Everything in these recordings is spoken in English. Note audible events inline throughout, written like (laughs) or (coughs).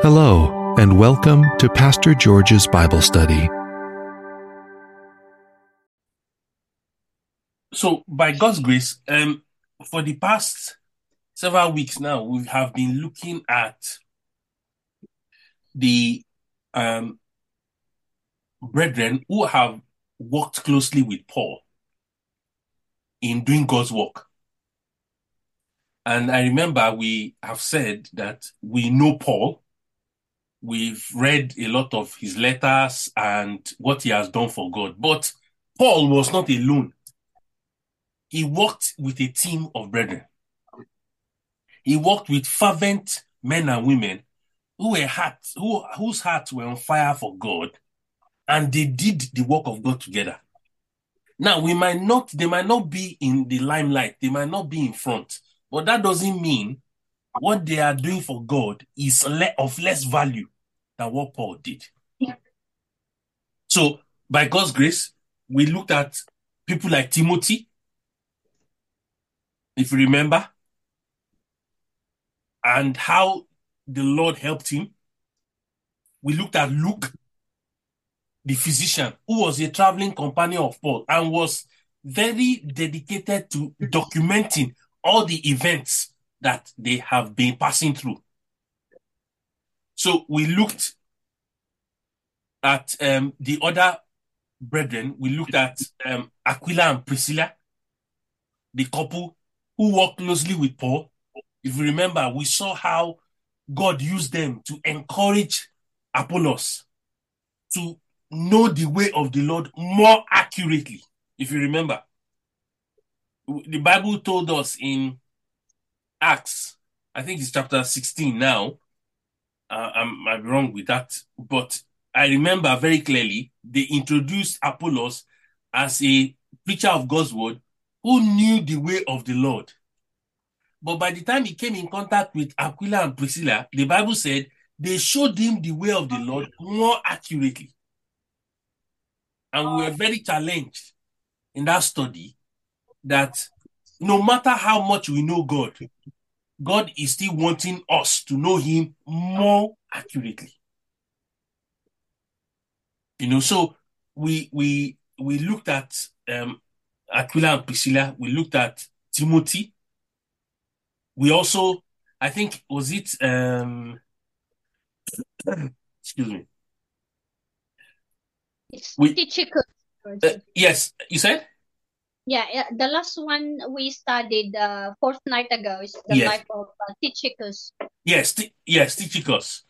Hello, and welcome to Pastor George's Bible Study. So, by God's grace, um, for the past several weeks now, we have been looking at the um, brethren who have worked closely with Paul in doing God's work. And I remember we have said that we know Paul. We've read a lot of his letters and what he has done for God. But Paul was not alone. He worked with a team of brethren. He worked with fervent men and women who were heart, who, whose hearts were on fire for God, and they did the work of God together. Now, we might not, they might not be in the limelight, they might not be in front, but that doesn't mean what they are doing for God is le- of less value than what Paul did. So, by God's grace, we looked at people like Timothy, if you remember, and how the Lord helped him. We looked at Luke, the physician, who was a traveling companion of Paul and was very dedicated to documenting all the events that they have been passing through. So we looked at um, the other brethren. We looked at um, Aquila and Priscilla, the couple who worked closely with Paul. If you remember, we saw how God used them to encourage Apollos to know the way of the Lord more accurately. If you remember, the Bible told us in Acts, I think it's chapter 16 now. Uh, I'm, I'm wrong with that, but I remember very clearly they introduced Apollos as a preacher of God's word who knew the way of the Lord. But by the time he came in contact with Aquila and Priscilla, the Bible said they showed him the way of the Lord more accurately. And we were very challenged in that study that no matter how much we know God, God is still wanting us to know him more accurately. You know, so we we we looked at um Aquila and Priscilla, we looked at Timothy. We also, I think, was it um (coughs) excuse me. It's We- Uh, yes, you said? Yeah, the last one we studied uh, fourth night ago is the Yes. life of uh, Tychicus. Yes, Ti- yes, Tychicus.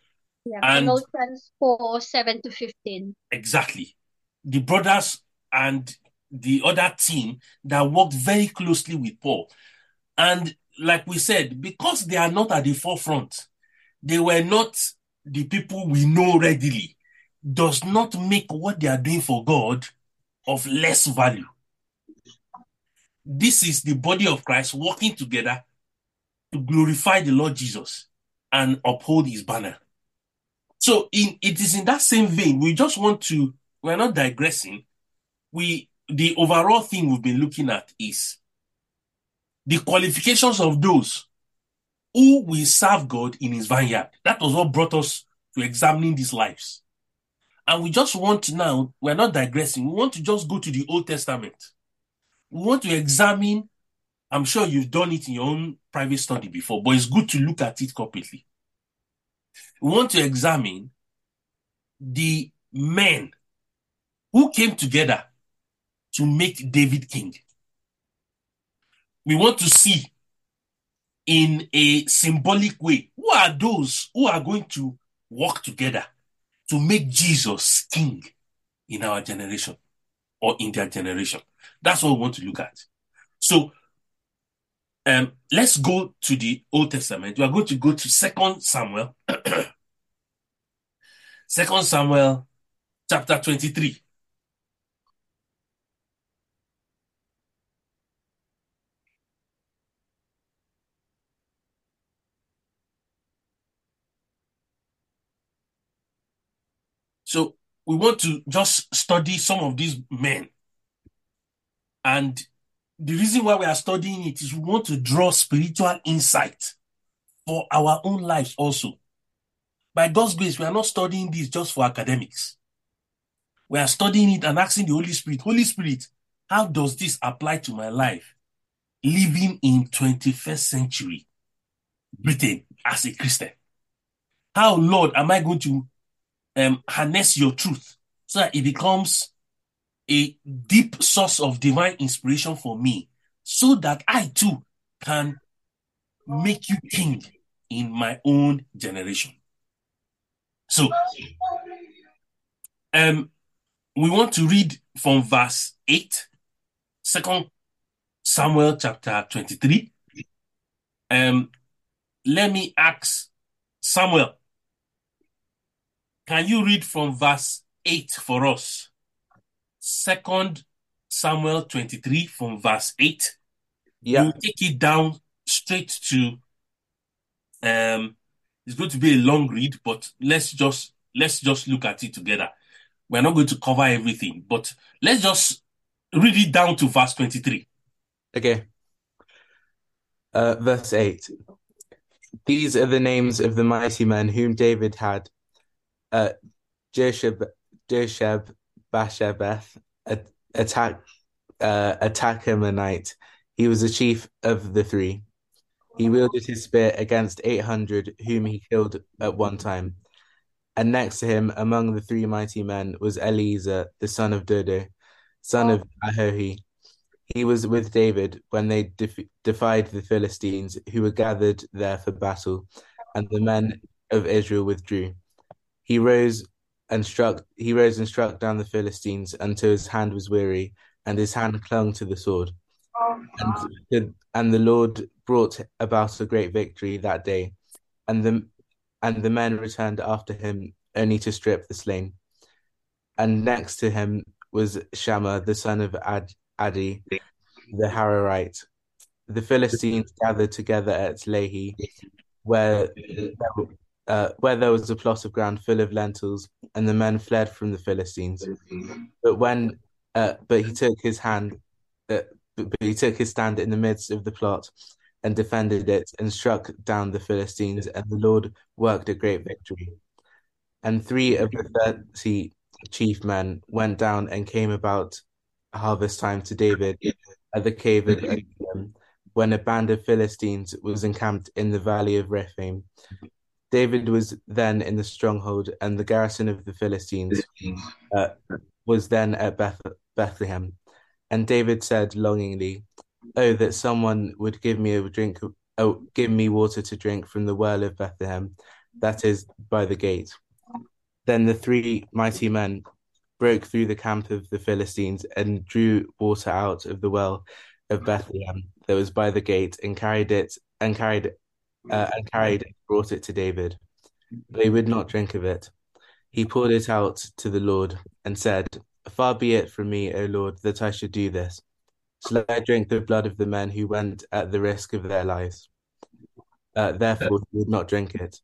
Yeah, And- Colossians 4 7 to 15. Exactly. The brothers and the other team that worked very closely with Paul. And like we said, because they are not at the forefront, they were not the people we know readily, does not make what they are doing for God of less value. This is the body of Christ working together to glorify the Lord Jesus and uphold his banner. So in it is in that same vein, we just want to, we're not digressing. We the overall thing we've been looking at is the qualifications of those who will serve God in his vineyard. That was what brought us to examining these lives. And we just want now, we're not digressing, we want to just go to the Old Testament. We want to examine, I'm sure you've done it in your own private study before, but it's good to look at it completely. We want to examine the men who came together to make David king. We want to see in a symbolic way who are those who are going to work together to make Jesus king in our generation or in their generation. That's what we want to look at. So um, let's go to the Old Testament. We are going to go to Second Samuel. (clears throat) Second Samuel chapter 23. So we want to just study some of these men. And the reason why we are studying it is we want to draw spiritual insight for our own lives also. by God's grace, we are not studying this just for academics. We are studying it and asking the Holy Spirit, Holy Spirit, how does this apply to my life living in 21st century Britain as a Christian? How, Lord, am I going to um, harness your truth so that it becomes a deep source of divine inspiration for me so that I too can make you king in my own generation. So, um, we want to read from verse 8, Second Samuel chapter 23. Um, let me ask Samuel, can you read from verse 8 for us? Second Samuel 23 from verse 8. Yeah. We'll take it down straight to um it's going to be a long read, but let's just let's just look at it together. We're not going to cover everything, but let's just read it down to verse 23. Okay. Uh, verse 8. These are the names of the mighty men whom David had. Uh, Jesheb, Jesheb, Bashebeth, attack, uh, Attachamanite. He was the chief of the three. He wielded his spear against 800 whom he killed at one time. And next to him, among the three mighty men, was Eliezer, the son of Dodo, son of Ahohi. He was with David when they def- defied the Philistines, who were gathered there for battle, and the men of Israel withdrew. He rose and struck. He rose and struck down the Philistines until his hand was weary, and his hand clung to the sword. And the, and the Lord brought about a great victory that day, and the and the men returned after him only to strip the slain. And next to him was Shammah, the son of Ad, Adi, the Hararite. The Philistines gathered together at Lehi, where uh, where there was a plot of ground full of lentils, and the men fled from the Philistines. But when uh, but he took his hand, uh, but he took his stand in the midst of the plot, and defended it, and struck down the Philistines, and the Lord worked a great victory. And three of the thirty chief men went down and came about harvest time to David at the cave of Adullam, when a band of Philistines was encamped in the valley of Rephaim. David was then in the stronghold, and the garrison of the Philistines uh, was then at Beth- Bethlehem. And David said longingly, "Oh, that someone would give me a drink, oh, give me water to drink from the well of Bethlehem, that is by the gate." Then the three mighty men broke through the camp of the Philistines and drew water out of the well of Bethlehem that was by the gate, and carried it and carried uh, and carried and brought it to David. But he would not drink of it. He poured it out to the Lord and said, Far be it from me, O Lord, that I should do this. Shall I drink the blood of the men who went at the risk of their lives? Uh, therefore, he would not drink it.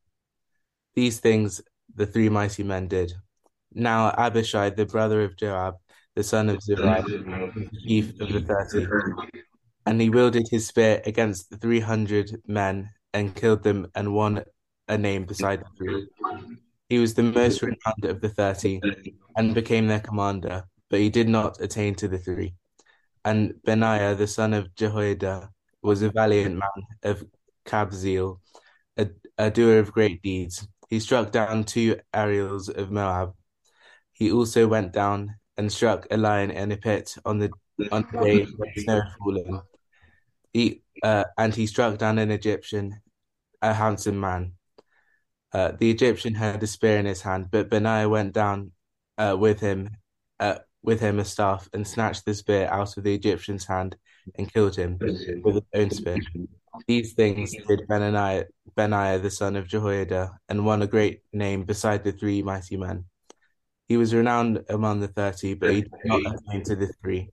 These things the three mighty men did. Now Abishai, the brother of Joab, the son of Zeruiah, chief of the thirty, and he wielded his spear against the three hundred men and killed them, and won a name beside the three. He was the most renowned of the thirty, and became their commander, but he did not attain to the three. And Benaiah, the son of Jehoiada, was a valiant man of Kabzeel, a, a doer of great deeds. He struck down two Ariels of Moab. He also went down and struck a lion in a pit on the on the day snow fallen. He uh, and he struck down an Egyptian, a handsome man. Uh, the Egyptian had a spear in his hand, but Benaiah went down uh, with him, uh, with him a staff, and snatched the spear out of the Egyptian's hand and killed him with his own spear. These things did Benaiah, Benaiah the son of Jehoiada, and won a great name beside the three mighty men. He was renowned among the thirty, but he did not attain to the three.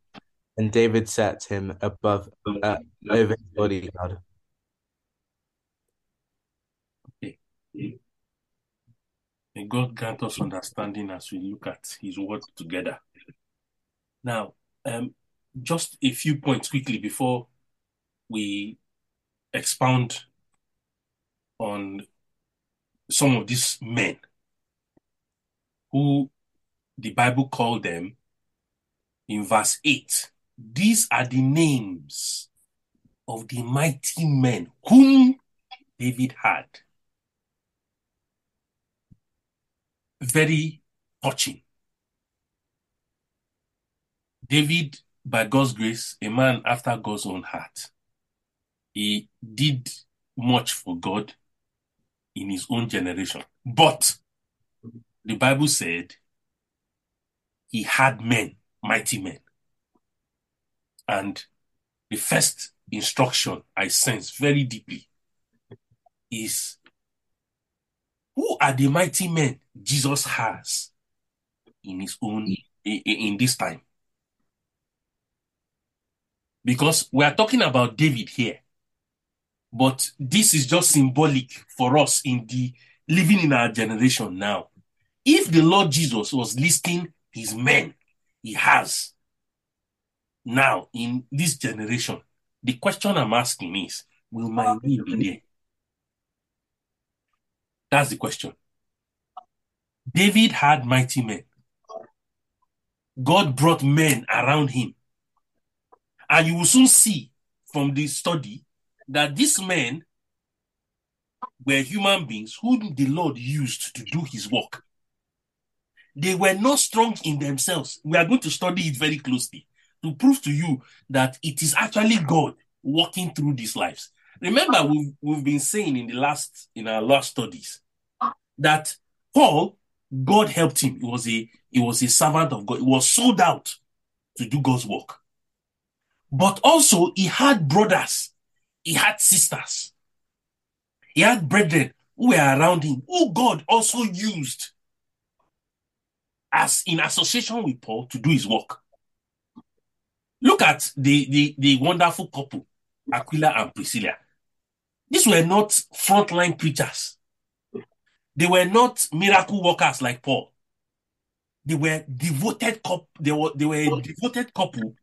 And David set him above uh, over his bodyguard. May God grant us understanding as we look at His word together. Now, um, just a few points quickly before we expound on some of these men who the Bible called them in verse 8. These are the names of the mighty men whom David had. Very touching. David, by God's grace, a man after God's own heart. He did much for God in his own generation. But the Bible said he had men, mighty men. And the first instruction I sense very deeply is who are the mighty men Jesus has in his own in, this time? Because we are talking about David here, but this is just symbolic for us in the living in our generation now. If the Lord Jesus was listing his men he has now in this generation, the question I'm asking is, will my name be there? That's the question. David had mighty men. God brought men around him. And you will soon see from this study that these men were human beings whom the Lord used to do his work. They were not strong in themselves. We are going to study it very closely to prove to you that it is actually God walking through these lives. Remember, we've, we've been saying in the last in our last studies that Paul, God helped him. He was a he was a servant of God. He was sold out to do God's work. But also he had brothers, he had sisters, he had brethren who were around him, who God also used as in association with Paul to do his work. Look at the, the, the wonderful couple, Aquila and Priscilla. These were not frontline preachers. They were not miracle workers like Paul. They were devoted couple. They were, they were a devoted couple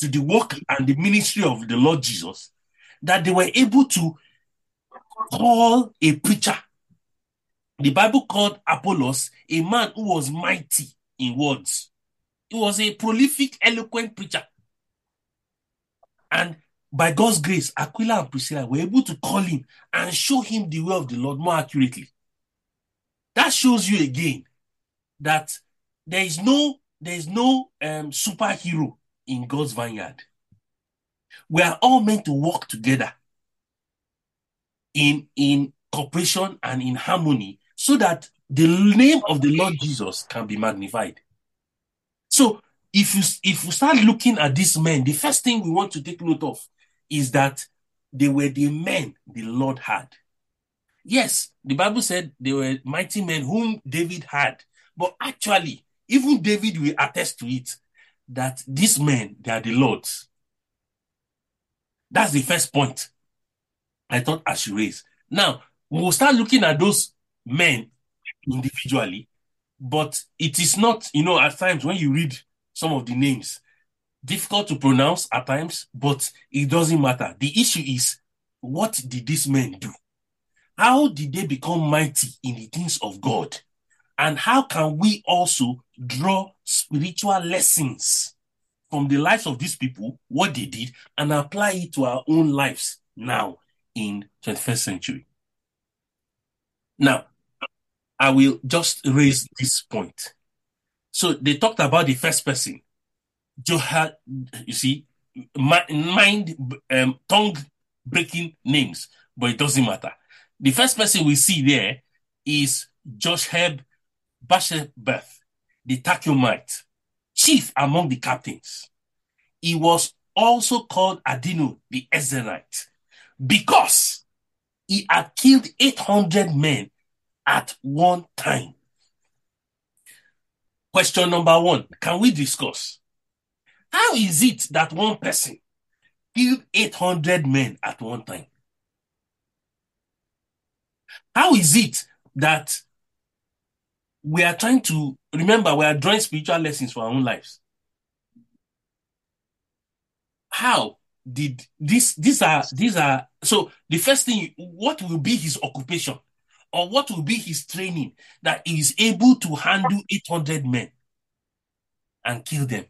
to the work and the ministry of the Lord Jesus that they were able to call a preacher. The Bible called Apollos a man who was mighty in words. He was a prolific, eloquent preacher. And by God's grace, Aquila and Priscilla were able to call him and show him the way of the Lord more accurately. That shows you again that there is no there is no um, superhero in God's vineyard. We are all meant to work together in in cooperation and in harmony so that the name of the Lord Jesus can be magnified. So if you if you start looking at these men, the first thing we want to take note of is that they were the men the Lord had. Yes, the Bible said they were mighty men whom David had, but actually, even David will attest to it that these men they are the Lord's. That's the first point I thought I should raise. Now we'll start looking at those men individually, but it is not, you know, at times when you read some of the names, difficult to pronounce at times, but it doesn't matter. The issue is what did these men do? How did they become mighty in the things of God? And how can we also draw spiritual lessons from the lives of these people, what they did, and apply it to our own lives now in 21st century? Now, I will just raise this point. So they talked about the first person. Johad, you see, mind, um, tongue breaking names, but it doesn't matter. The first person we see there is Josheb Basshebeth, the Tahkemonite, chief among the captains. He was also called Adino the Ezraite because he had killed 800 men at one time. Question number one Can we discuss? How is it that one person killed 800 men at one time? How is it that we are trying to remember we are drawing spiritual lessons for our own lives? How did this these are these are so the first thing what will be his occupation or what will be his training that he is able to handle 800 men and kill them?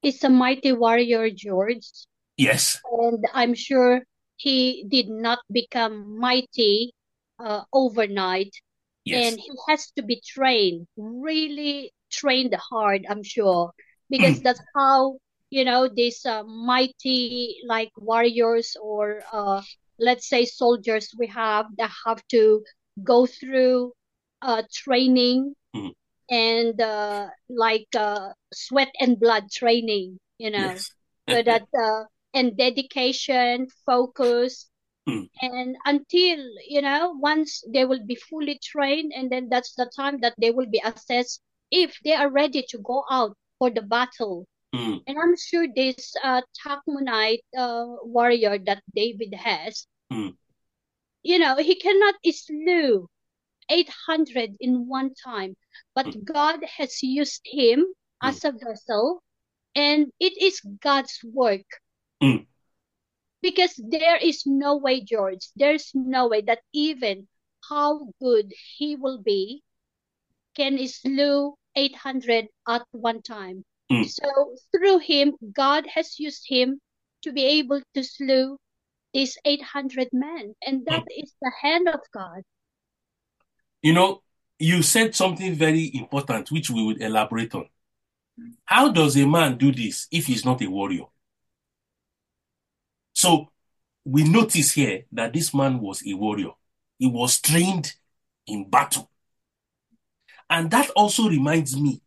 He's a mighty warrior, George. Yes. And I'm sure he did not become mighty uh, overnight. Yes. And he has to be trained, really trained hard, I'm sure, because (clears throat) that's how, you know, these uh, mighty like warriors or uh, let's say soldiers we have that have to go through uh, training Mm. and uh, like uh, sweat and blood training, you know, Yes. so that uh, and dedication, focus, Mm. and until you know once they will be fully trained, and then that's the time that they will be assessed if they are ready to go out for the battle. Mm. And I'm sure this uh, Takmunite uh, warrior that David has, Mm. you know, he cannot slew 800 in one time, but Mm. God has used him as a vessel, and it is God's work. Mm. Because there is no way, George, there's no way that even how good he will be can slew 800 at one time. Mm. So through him, God has used him to be able to slew these 800 men, and that is the hand of God. You know, you said something very important, which we will elaborate on. How does a man do this if he's not a warrior? So we notice here that this man was a warrior. He was trained in battle. And that also reminds me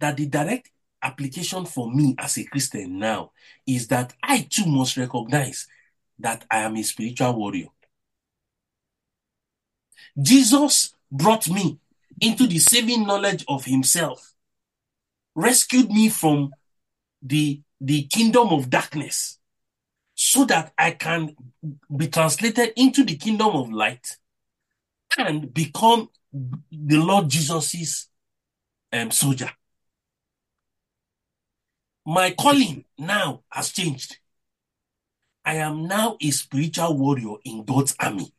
that the direct application for me as a Christian now is that I too must recognize that I am a spiritual warrior. Jesus brought me into the saving knowledge of himself, rescued me from the, the kingdom of darkness so that I can be translated into the kingdom of light and become the Lord Jesus's um, soldier. My calling now has changed. I am now a spiritual warrior in God's army.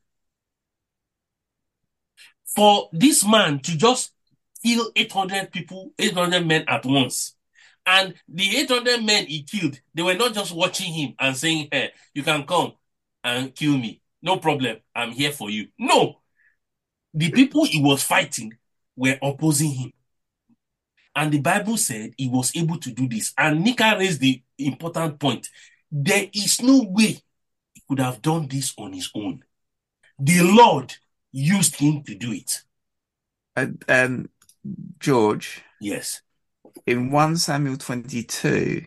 For this man to just kill 800 people, 800 men at once, and the 800 men he killed, they were not just watching him and saying, Hey, you can come and kill me. No problem. I'm here for you. No. The people he was fighting were opposing him. And the Bible said he was able to do this. And Nika raised the important point. There is no way he could have done this on his own. The Lord used him to do it. And, um, George, Yes. In 1 Samuel 22,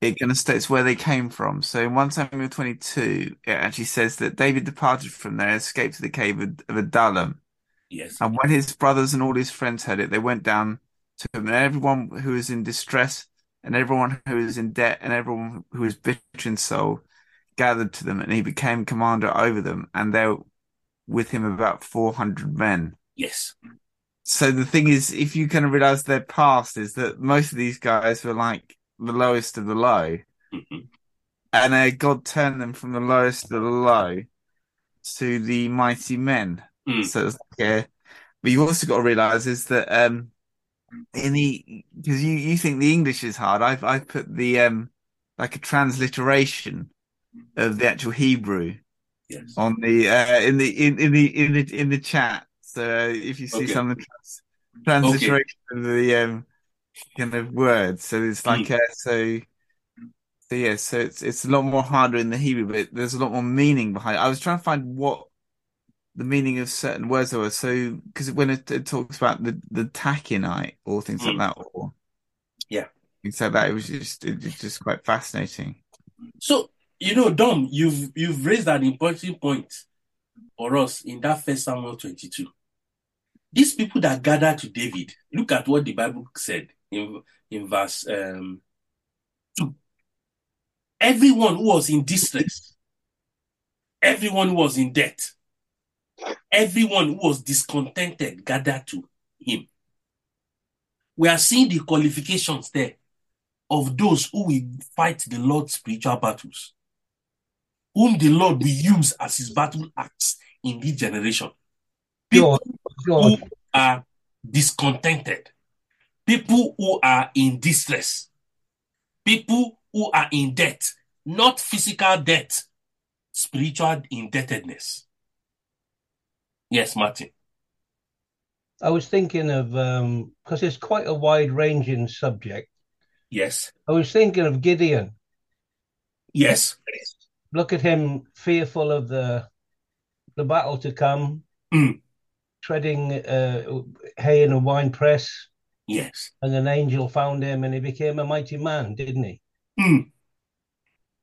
it kind of states where they came from. So in 1 Samuel 22, it actually says that David departed from there, escaped to the cave of, of Adullam. Yes. And when his brothers and all his friends heard it, they went down to him, and everyone who was in distress, and everyone who was in debt, and everyone who was bitter in soul gathered to them, and he became commander over them, and there were with him about 400 men. Yes. So the thing is, if you kind of realize their past is that most of these guys were like the lowest of the low, Mhm. and uh, God turned them from the lowest of the low to the mighty men. Mm. So it's like, uh, but you also got to realize is that um, in the because you you think the English is hard. I've I've put the um like a transliteration of the actual Hebrew Yes. on the uh in the in, in the in the in the chat. So uh, if you see Okay. some of the trans- transliteration of the um kind of words, so it's like uh, so. So yeah, so it's it's a lot more harder in the Hebrew, but there's a lot more meaning behind it. I was trying to find what the meaning of certain words were. So because when it, it talks about the the taconite or things Mm. like that, or Yeah. things like that, it was just it was just quite fascinating. So, you know, Dom, you've you've raised an important point for us in that first Samuel 22. These people that gathered to David, look at what the Bible said in, in verse um, 2. Everyone who was in distress, everyone who was in debt, everyone who was discontented gathered to him. We are seeing the qualifications there of those who will fight the Lord's spiritual battles, whom the Lord will use as his battle axe in this generation. People who are discontented, people who are in distress, people who are in debt, not physical debt, spiritual indebtedness. Yes, Martin. I was thinking of um because it's quite a wide-ranging subject. Yes. I was thinking of Gideon. Yes. Look at him, fearful of the the battle to come, Mm. Treading uh, hay in a wine press, Yes. and an angel found him, and he became a mighty man, didn't he? Mm.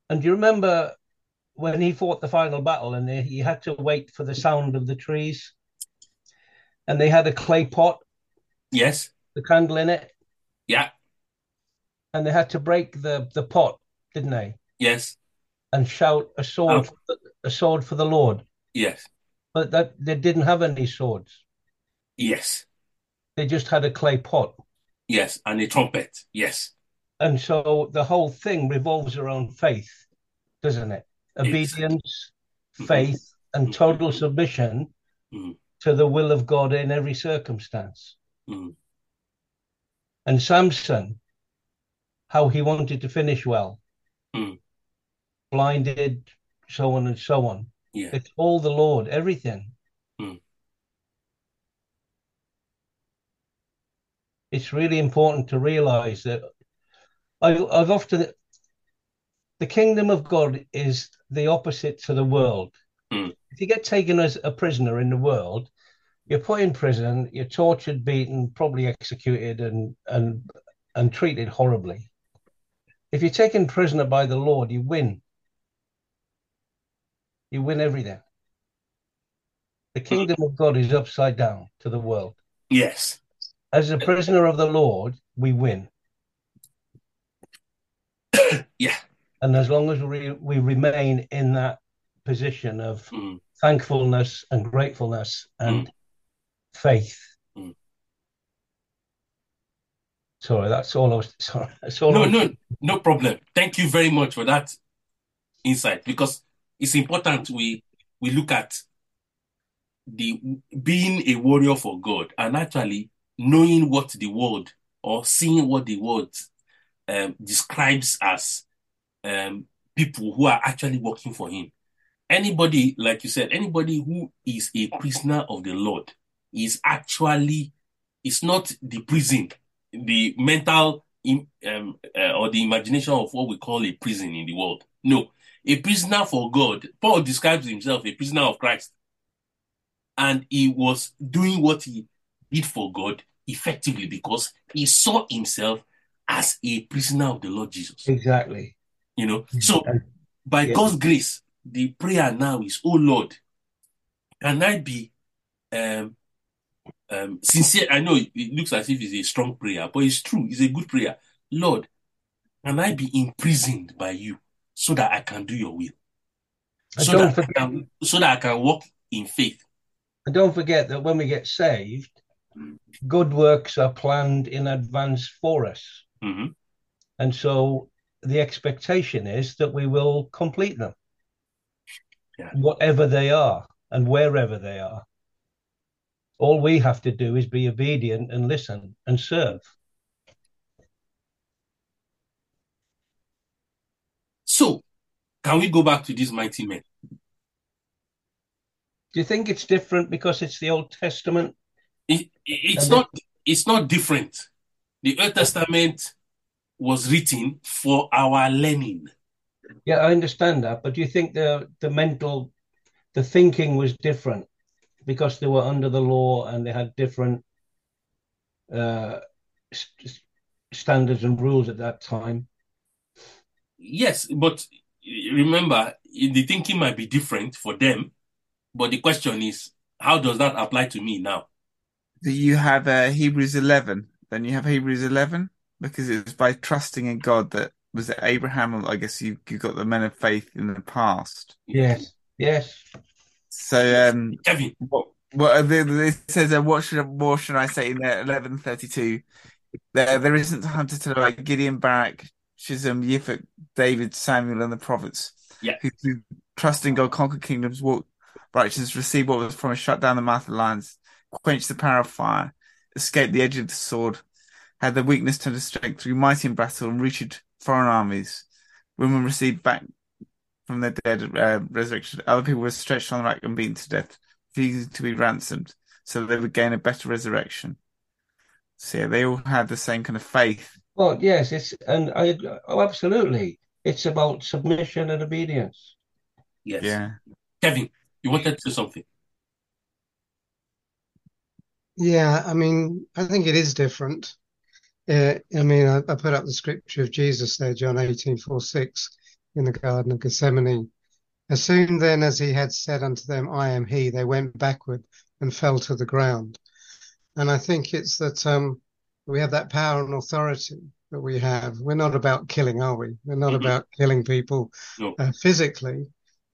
And do you remember when he fought the final battle, and he had to wait for the sound of the trees, and they had a clay pot, Yes. the candle in it, Yeah. and they had to break the the pot, didn't they? Yes. And shout a sword, Oh. a sword for the Lord. Yes. But that they didn't have any swords. Yes. They just had a clay pot. Yes. And a trumpet. Yes. And so the whole thing revolves around faith, doesn't it? Obedience, faith, and total submission Mhm. to the will of God in every circumstance. Mhm. And Samson, how he wanted to finish well, Mhm. blinded, so on and so on. Yeah. It's all the Lord, everything. Mhm. It's really important to realize that I, I've often, the kingdom of God is the opposite to the world. Mm. If you get taken as a prisoner in the world, you're put in prison, you're tortured, beaten, probably executed, and and and treated horribly. If you're taken prisoner by the Lord, you win. You win everything. The kingdom of God is upside down to the world. Yes. As a prisoner of the Lord, we win. (coughs) Yeah. And as long as we, we remain in that position of Mm. thankfulness and gratefulness and faith. Mm. Sorry, that's all I was. Sorry, that's all. No, was- no, no problem. Thank you very much for that insight because it's important we we look at the being a warrior for God and actually knowing what the word or seeing what the word um, describes as um, people who are actually working for Him. Anybody, like you said, anybody who is a prisoner of the Lord is actually it's not the prison, the mental um, uh, or the imagination of what we call a prison in the world. No, a prisoner for God. Paul describes himself a prisoner of Christ, and he was doing what he did for God effectively because he saw himself as a prisoner of the Lord Jesus. Exactly. You know, so by Yeah. God's grace, the prayer now is, "Oh Lord, can I be um, um, sincere?" I know it, it looks as if it's a strong prayer, but it's true. It's a good prayer. Lord, can I be imprisoned by you so that I can do your will, And so that I forget, can, so that I can walk in faith? and don't forget that when we get saved, good works are planned in advance for us, hmm and so the expectation is that we will complete them, Yeah. whatever they are and wherever they are. All we have to do is be obedient and listen and serve. So, can we go back to these mighty men? Do you think it's different because it's the Old Testament? It, it- it's not. It's not different. The Old Testament was written for our learning. Yeah, I understand that, but do you think the the mental, the thinking was different because they were under the law and they had different uh, st- standards and rules at that time? Yes, but remember, the thinking might be different for them, but the question is, how does that apply to me now? Do you have uh, Hebrews 11? Then you have Hebrews 11 because it's by trusting in God that was it Abraham I guess you you got the men of faith in the past. Yes, yes. So um Kevin, what what are the, it says uh, what should more should I say in there 1132 there there isn't time to tell about Gideon Barak Shimshon Yiftach David Samuel and the prophets Yeah. who through trust in God, conquer kingdoms, walk righteousness, receive what was promised, shut down the mouth of lions, quench the power of fire, escape the edge of the sword, had the weakness turned to strength through mighty in battle and routed foreign armies. Women received back from their dead uh, resurrection. Other people were stretched on the rack and beaten to death, refusing to be ransomed, so they would gain a better resurrection. So yeah, they all had the same kind of faith. Well, yes, it's and I oh absolutely. It's about submission and obedience. Yes. Yeah. Kevin, you wanted to say something? Yeah, I mean, I think it is different. Uh, I mean, I, I, put up the scripture of Jesus there, John 18, 4, 6, in the Garden of Gethsemane. As soon then as he had said unto them, I am he, they went backward and fell to the ground. And I think it's that um, we have that power and authority that we have. We're not about killing, are we? We're not mm-hmm. about killing people no. uh, physically.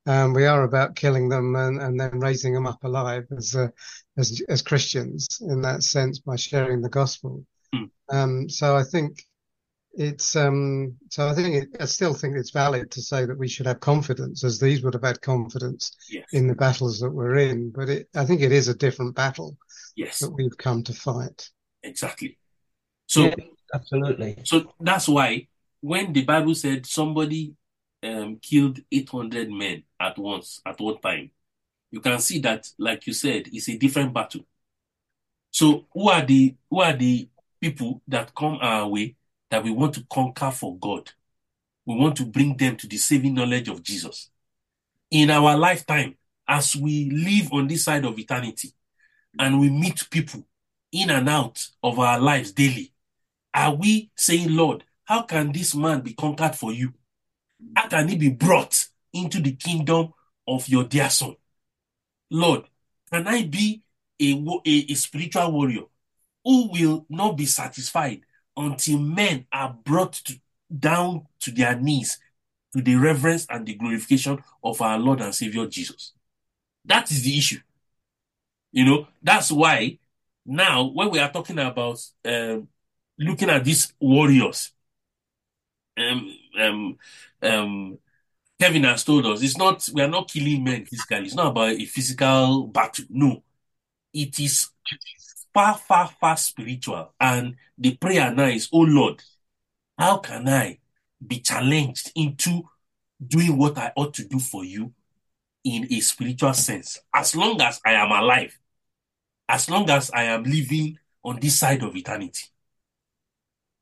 Um, we are about killing them and, and then raising them up alive as, uh, as as Christians in that sense by sharing the gospel. Mm. Um, so I think it's um, so I think it, I still think it's valid to say that we should have confidence, as these would have had confidence yes. in the battles that we're in. But it, I think it is a different battle yes. that we've come to fight. Exactly. So yeah, absolutely. So that's why when the Bible said somebody um, killed 800 men at once at one time, you can see that, like you said, it's a different battle. So who are the who are the people that come our way that we want to conquer for God? We want to bring them to the saving knowledge of Jesus. In our lifetime, as we live on this side of eternity, and we meet people in and out of our lives daily, are we saying, Lord, how can this man be conquered for you? How can he be brought into the kingdom of your dear son? Lord, can I be a, a, a spiritual warrior who will not be satisfied until men are brought to, down to their knees to the reverence and the glorification of our Lord and Savior Jesus? That is the issue. You know, that's why now when we are talking about um, looking at these warriors, um, um, um, Kevin has told us it's not we are not killing men physically. It's not about a physical battle. No, it is far, far, far spiritual. And the prayer now is, oh Lord, how can I be challenged into doing what I ought to do for you in a spiritual sense? As long as I am alive, as long as I am living on this side of eternity.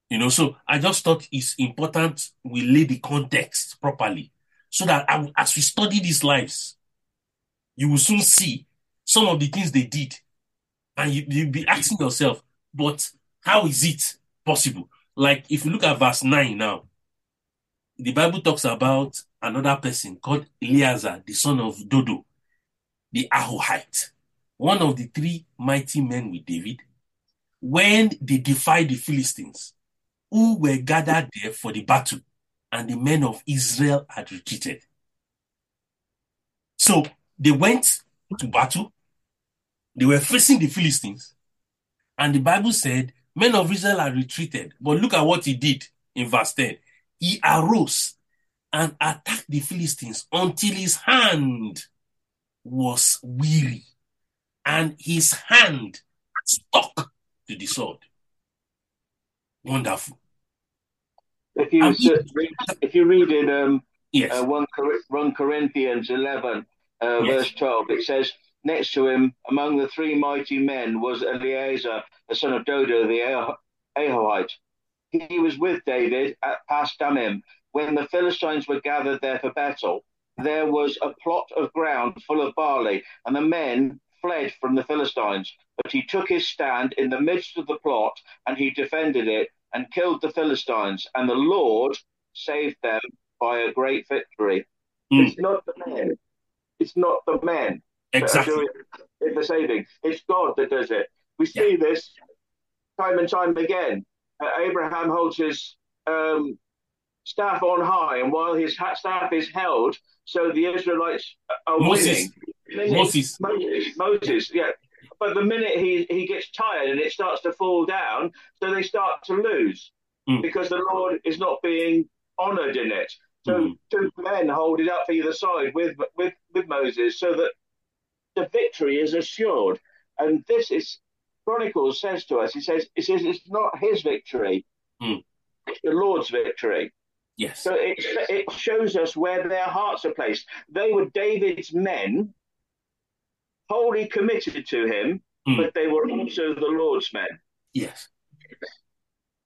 You know, so I just thought it's important we lay the context properly so that as we study these lives, you will soon see some of the things they did. And you, you'll be asking yourself, but how is it possible? Like if you look at verse 9 now, the Bible talks about another person called Eleazar, the son of Dodo, the Ahohite, one of the three mighty men with David, when they defied the Philistines who were gathered there for the battle, and the men of Israel had retreated. So they went to battle, they were facing the Philistines, and the Bible said, Men of Israel had retreated. But look at what he did in verse 10. He arose and attacked the Philistines until his hand was weary and his hand stuck to the sword. Wonderful. If you read, if you read in um, yes. uh, 1, 1 Corinthians 11, uh, yes. verse 12, it says, Next to him, among the three mighty men, was Eleazar, the son of Dodo, the Ahohite. He was with David at Pasdammim when the Philistines were gathered there for battle. There was a plot of ground full of barley, and the men fled from the Philistines. But he took his stand in the midst of the plot, and he defended it and killed the Philistines, and the Lord saved them by a great victory. Mm. It's not the men. It's not the men exactly. the saving. It's God that does it. We see yeah. this time and time again. Uh, Abraham holds his um, staff on high, and while his staff is held, so the Israelites are Moses. winning. Moses. Moses. Yeah. But the minute he, he gets tired and it starts to fall down, so they start to lose mm. because the Lord is not being honored in it. So Mm. two men hold it up either side with with with Moses, so that the victory is assured. And this is Chronicles says to us. He says, "He says it's not his victory, Mm. it's the Lord's victory." Yes. So it it shows us where their hearts are placed. They were David's men, wholly committed to him, Mm. but they were also the Lord's men. Yes.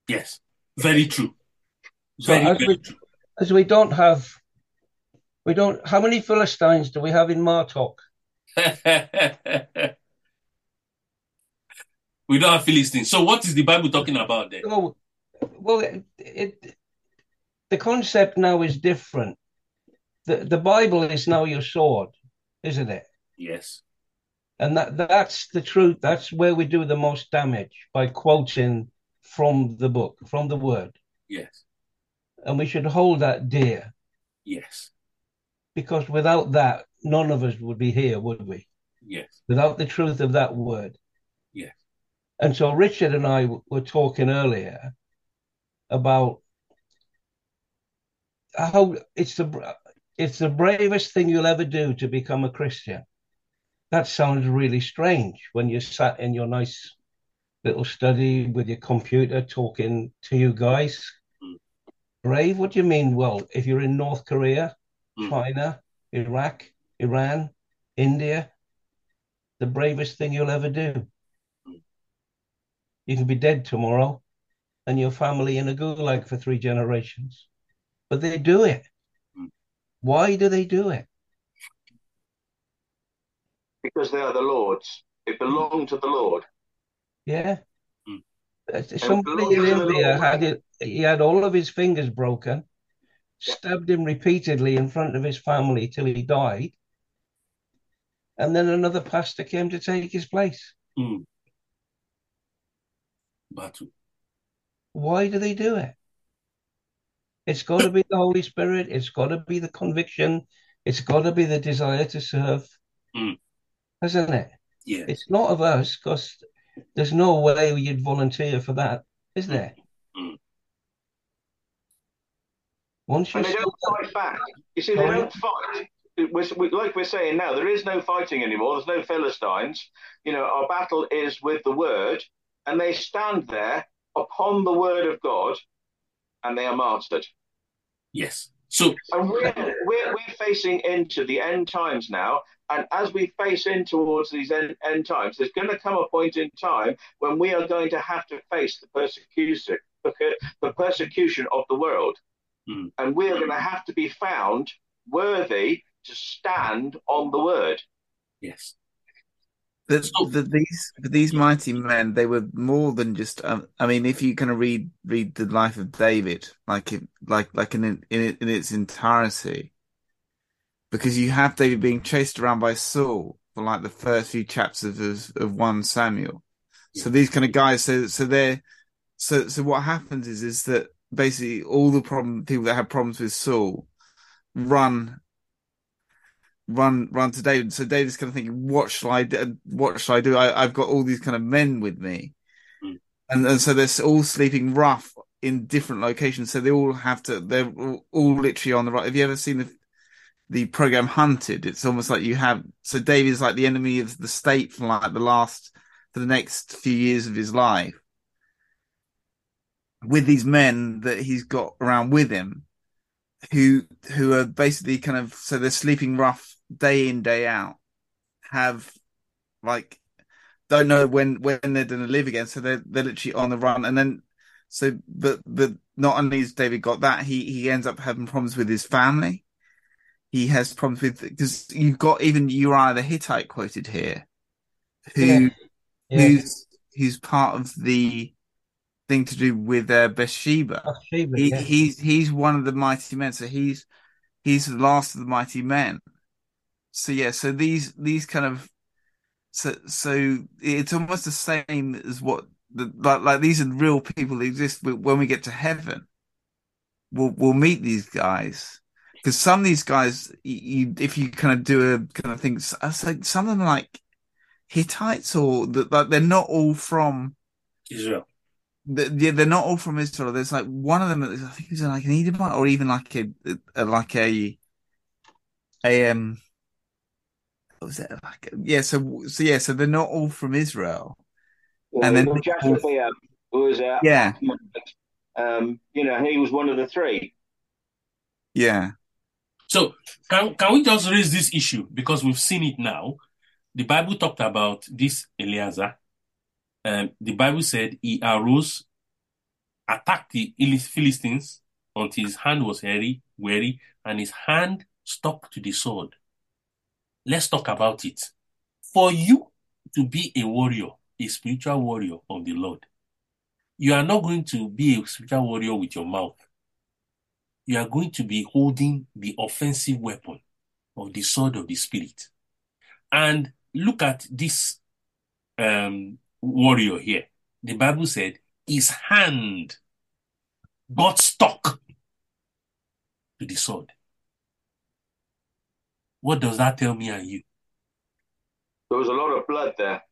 Yes. Very true. So as very we, as we don't have, we don't, how many Philistines do we have in Martock? (laughs) we don't have Philistines. So what is the Bible talking about then? Oh, well, it, it, the concept now is different. The, the Bible is now your sword, isn't it? Yes. And that, that's the truth. That's where we do the most damage by quoting from the book, from the word. Yes. And we should hold that dear Yes. because without that, none of us would be here, would we? Yes. Without the truth of that word. Yes. And so Richard and I w- were talking earlier about how it's the it's the bravest thing you'll ever do to become a Christian. That sounds really strange when you're sat in your nice little study with your computer talking to you guys. Mm. Brave? What do you mean? Well, if you're in North Korea, Mm. China, Iraq, Iran, India, the bravest thing you'll ever do. You can be dead tomorrow and your family in a gulag for three generations. But they do it. Mm. Why do they do it? Because they are the Lord's. It belonged to the Lord. Yeah. Mm. Somebody in belong to the India had it, he had all of his fingers broken, Yeah. stabbed him repeatedly in front of his family till he died. And then another pastor came to take his place. Mm. Battle. Why do they do it? It's got to be the Holy Spirit. It's got to be the conviction. It's got to be the desire to serve, Mm. Hasn't it? Yeah. It's not of us because there's no way you'd volunteer for that, is there? Mm. Once you And they don't fight back. You see, they Sorry? don't fight. It was- we- like we're saying now, there is no fighting anymore. There's no Philistines. You know, our battle is with the word, and they stand there upon the word of God, and they are martyred. Yes. So And we're, we're, we're facing into the end times now. And as we face in towards these end, end times, there's going to come a point in time when we are going to have to face the persecution, the persecution of the world. Mm. And we are going to have to be found worthy to stand on the word. yes. The, the, these these mighty men, they were more than just. Um, I mean, if you kind of read read the life of David, like it, like like in in, in, its entirety, because you have David being chased around by Saul for like the first few chapters of of one Samuel. So these kind of guys, so so they're so so what happens is is that basically all the problem people that have problems with Saul run run run to David. So David's kind of thinking, what shall I do? What shall I do? I, I've got all these kind of men with me, Mm. and and so they're all sleeping rough in different locations. So they all have to. They're all, all literally on the right. Have you ever seen the the program Hunted? It's almost like you have. So David's like the enemy of the state for like the last for the next few years of his life. With these men that he's got around with him, who who are basically kind of so they're sleeping rough day in day out have like don't know when when they're going to live again so they're they're literally on the run and then so but but not only has david got that he he ends up having problems with his family he has problems with because you've got even uriah the hittite quoted here who Yeah. Yeah. who's who's part of the thing to do with uh, bathsheba Bathsheba, he, yeah. he's he's one of the mighty men so he's he's the last of the mighty men so yeah so these these kind of so so it's almost the same as what the like like these are real people that exist But when we get to heaven we'll we'll meet these guys because some of these guys you, if you kind of do a kind of thing I say some of them like Hittites or that like they're not all from Israel. the, yeah, they're not all from Israel. There's like one of them. I think he's like an Edomite, or even like a, a like a a um. What was it like? Yeah, so so yeah, so they're not all from Israel. Yeah, And then- well, Jashobeam was uh, Yeah. um, you know, he was one of the three. Yeah, So can can we just raise this issue because we've seen it now? The Bible talked about this Eleazar. Um, the Bible said he arose, attacked the Philistines until his hand was hairy, weary, and his hand stuck to the sword. Let's talk about it. For you to be a warrior, a spiritual warrior of the Lord, you are not going to be a spiritual warrior with your mouth. You are going to be holding the offensive weapon of the sword of the Spirit. And look at this um, warrior here. The Bible said his hand got stuck to the sword. What does that tell me and you? There was a lot of blood there.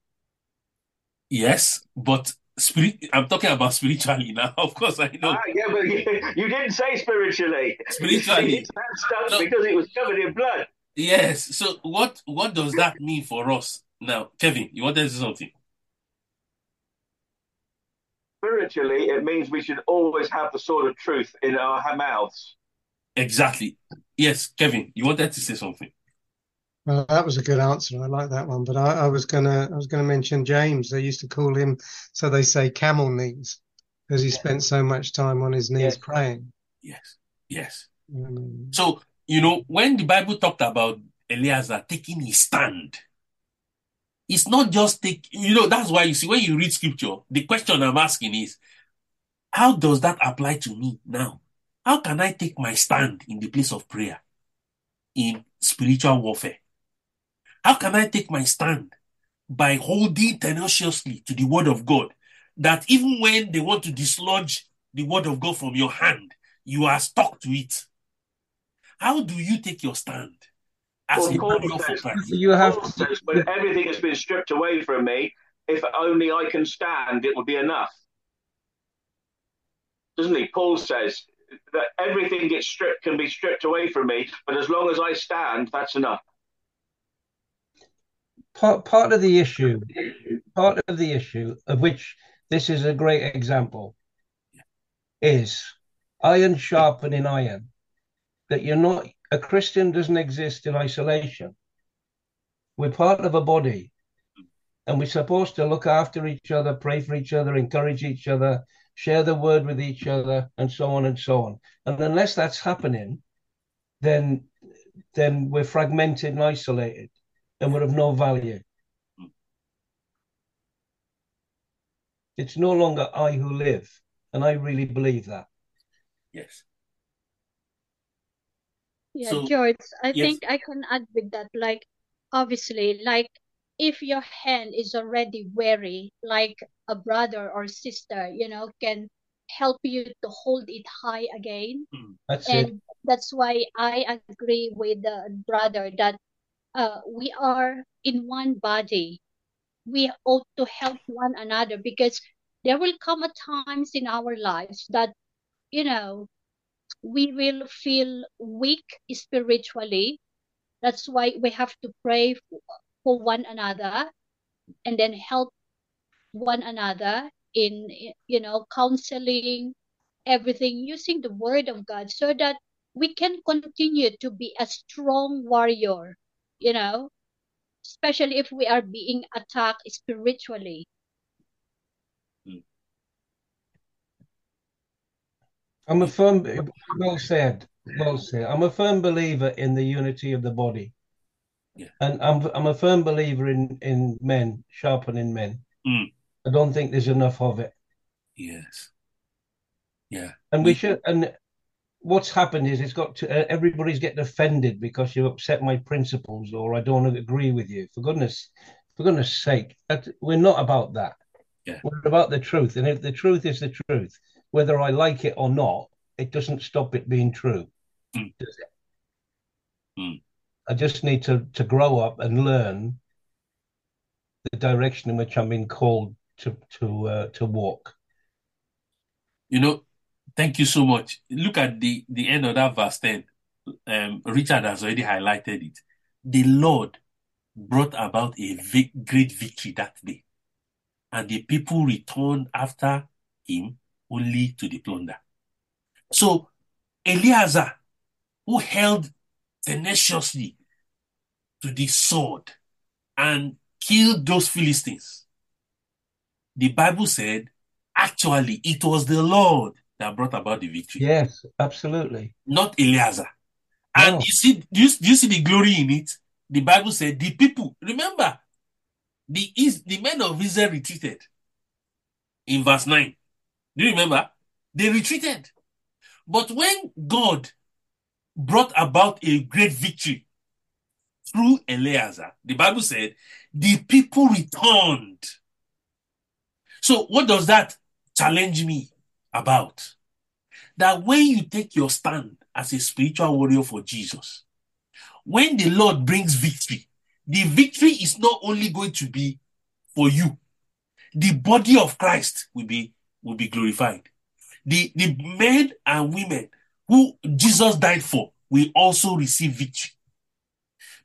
Yes, but spirit. I'm talking about spiritually now. (laughs) Of course, I know. Ah, yeah, but you, you didn't say spiritually. Spiritually. Stuck because it was covered in blood. Yes. So what what does that mean for us now, Kevin? You wanted to say something? Spiritually, it means we should always have the sword of truth in our mouths. Exactly. Yes, Kevin. You wanted to say something. Well, that was a good answer. I like that one. But I, I was gonna I was gonna mention James. They used to call him, so they say camel knees, because he spent so much time on his knees Yes. praying. Yes. Yes. Um, So, you know, when the Bible talked about Eleazar taking his stand, it's not just take, you know, that's why you see when you read scripture, the question I'm asking is, how does that apply to me now? How can I take my stand in the place of prayer in spiritual warfare? How can I take my stand by holding tenaciously to the word of God that even when they want to dislodge the word of God from your hand, you are stuck to it? How do you take your stand as Well, a Paul says- You have Paul says, when everything has been stripped away from me, if only I can stand, it will be enough. Doesn't he? Paul says that everything gets stripped can be stripped away from me, but as long as I stand, that's enough. Part part of the issue, part of the issue of which this is a great example, is iron sharpening iron. That you're not a Christian doesn't exist in isolation. We're part of a body, and we're supposed to look after each other, pray for each other, encourage each other, share the word with each other, and so on and so on. And unless that's happening, then then we're fragmented and isolated, and we're of no value. Hmm. It's no longer I who live, and I really believe that. Yes. Yeah, So- George, I yes. think I can add with that. Like, obviously, like if your hand is already weary, like a brother or sister, you know, can help you to hold it high again. Hmm. That's it. And that's why I agree with the brother that uh, we are in one body. We ought to help one another because there will come a times in our lives that, you know, we will feel weak spiritually. That's why we have to pray for one another and then help one another in, you know, counseling, everything using the word of God so that we can continue to be a strong warrior, you know, especially if we are being attacked spiritually. I'm a firm, well said, well said. I'm a firm believer in the unity of the body. Yeah. And I'm I'm a firm believer in in men sharpening men. Mm. I don't think there's enough of it. Yes. Yeah. And we We- should. And what's happened is it's got to uh, everybody's getting offended because you upset my principles or I don't agree with you. For goodness, for goodness sake, that, we're not about that. Yeah. We're about the truth. And if the truth is the truth, whether I like it or not, it doesn't stop it being true. Mm. Does it? Mm. I just need to to grow up and learn the direction in which I'm being called to to uh, to walk. You know, thank you so much. Look at the, the end of that verse 10. Um, Richard has already highlighted it. The Lord brought about a great victory that day, and the people returned after him only to the plunder. So, Eleazar, who held tenaciously to the sword and killed those Philistines, the Bible said, actually, it was the Lord that brought about the victory, Yes, absolutely. not Eleazar. And No. you see, do you, do you see the glory in it? The Bible said the people, remember, the Is the men of Israel retreated in verse 9. Do you remember? They retreated. But when God brought about a great victory through Eleazar, the Bible said the people returned. So, what does that challenge me about? That when you take your stand as a spiritual warrior for Jesus, when the Lord brings victory, the victory is not only going to be for you, the body of Christ will be will be glorified. The the men and women who Jesus died for will also receive victory.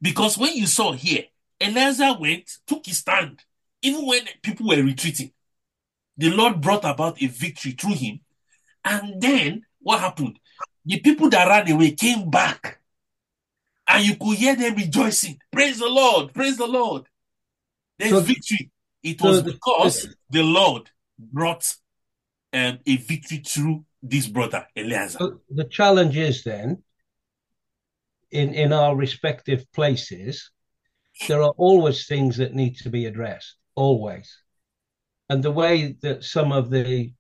Because when you saw here, Eleazar went, took his stand, even when people were retreating. The Lord brought about a victory through him. And then what happened? The people that ran away came back. And you could hear them rejoicing. Praise the Lord. Praise the Lord. There's So- victory. It so was the- because the Lord brought um, a victory through this brother, Eleazar. So the challenge is then, in in our respective places, there are always things that need to be addressed, always. And the way that some of the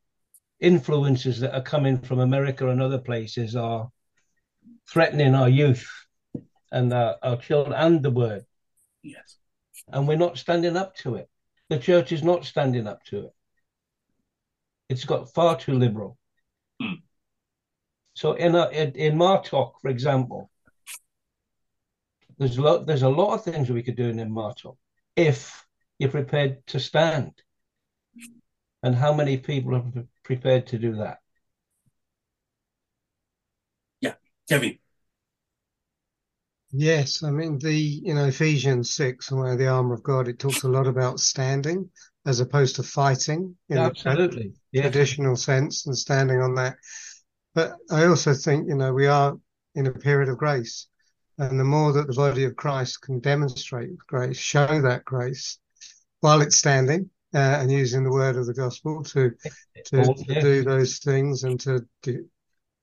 influences that are coming from America and other places are threatening our youth and our, our children and the word, Yes. and we're not standing up to it. The church is not standing up to it. It's got far too liberal. Hmm. So in a in, in Martock, for example, there's a lot there's a lot of things we could do in Martock if you're prepared to stand. And how many people are prepared to do that? Yeah, Kevin. Yes, I mean the you know Ephesians six, where the armor of God, it talks a lot about standing as opposed to fighting in the tra- Absolutely. Yeah. traditional sense and standing on that. But I also think you know we are in a period of grace, and the more that the body of Christ can demonstrate grace, show that grace while it's standing uh, and using the word of the gospel to to, to do those things and to do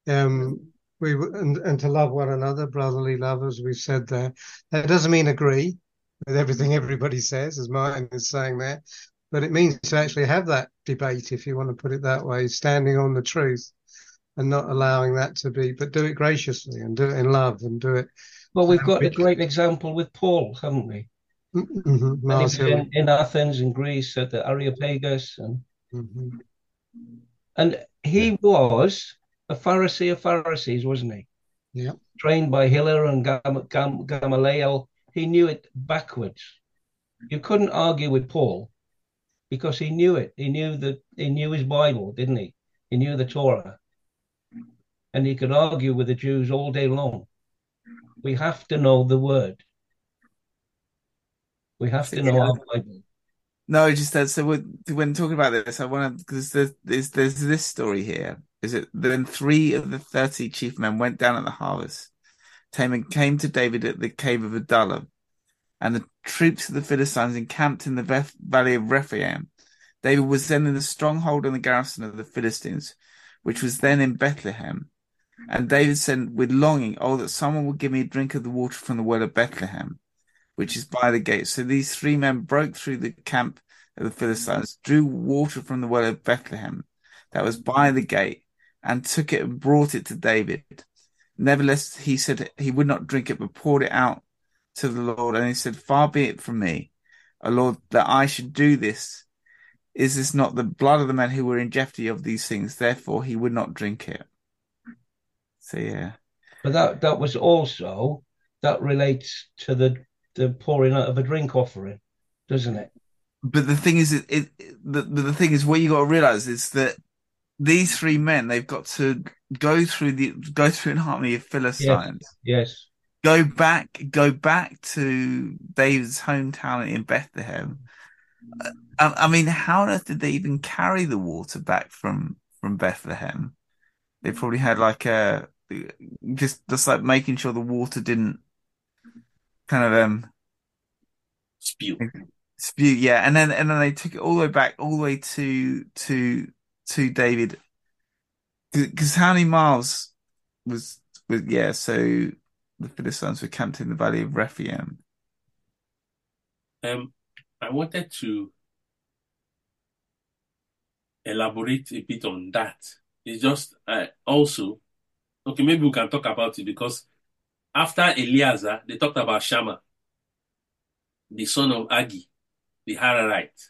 um we and, and to love one another brotherly love as we've said there that doesn't mean agree with everything (laughs) everybody says as Martin is saying there but it means to actually have that debate if you want to put it that way standing on the truth and not allowing that to be but do it graciously and do it in love and do it Well, we've got a great example with Paul, haven't we? Mhm, he was in, in Athens in Greece at the Areopagus and Mhm. and he was a Pharisee of Pharisees, wasn't he? Yeah. Trained by Hillel and Gam, Gam, Gamaliel. He knew it backwards. You couldn't argue with Paul because he knew it. He knew that he knew his Bible, didn't he? He knew the Torah. And he could argue with the Jews all day long. We have to know the word. We have to know our Bible. No, just that. So when, when talking about this, I want to because there's, there's there's this story here. Is it then three of the thirty chief men went down at the harvest, came and came to David at the cave of Adullam, and the troops of the Philistines encamped in the Beth- valley of Rephaim. David was then in the stronghold and the garrison of the Philistines, which was then in Bethlehem. And David said with longing, "Oh, that someone would give me a drink of the water from the well of Bethlehem." Which is by the gate. So these three men broke through the camp of the Philistines, drew water from the well of Bethlehem that was by the gate, and took it and brought it to David. Nevertheless, he said he would not drink it, but poured it out to the Lord. And he said, Far be it from me, O Lord, that I should do this. Is this not the blood of the men who were in jeopardy of these things? Therefore, he would not drink it. So, yeah. But that that was also that relates to the the pouring out of a drink offering, doesn't it? But the thing is, it, it the, the thing is, what you got to realize is that these three men, they've got to go through the go through an army of Philistines. Yes. Go back, go back to David's hometown in Bethlehem. Uh, I, I mean, how on earth did they even carry the water back from from Bethlehem? They probably had like a just just like making sure the water didn't kind of um Spew. spew yeah and then and then they took it all the way back all the way to to to david because how many miles was was yeah so the philistines were camped in the valley of rephaim Um, I wanted to elaborate a bit on that. It's just uh, also okay. Maybe we can talk about it because after Eleazar, they talked about Shammah, the son of Agi, the Hararite.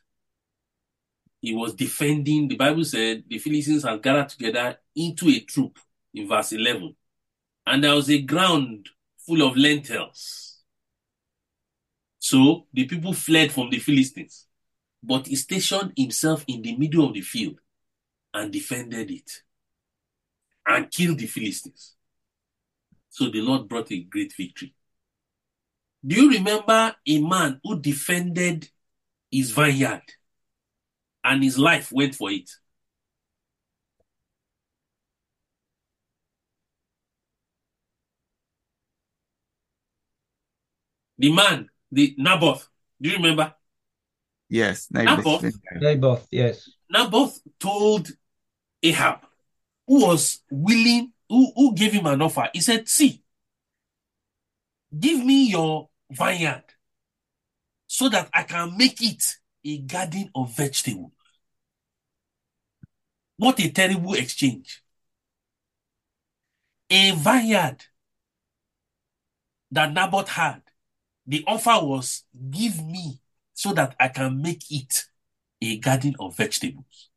He was defending. The Bible said the Philistines had gathered together into a troop in verse eleven, and there was a ground full of lentils. So the people fled from the Philistines, but he stationed himself in the middle of the field and defended it and killed the Philistines. So the Lord brought a great victory. Do you remember a man who defended his vineyard and his life went for it? The man, the Naboth, do you remember? yes Naboth? Naboth. They yes. Naboth told Ahab, who was willing, who, who gave him an offer. He said, See, give me your vineyard so that I can make it a garden of vegetables. What a terrible exchange. A vineyard that Naboth had, the offer was, Give me so that I can make it a garden of vegetables.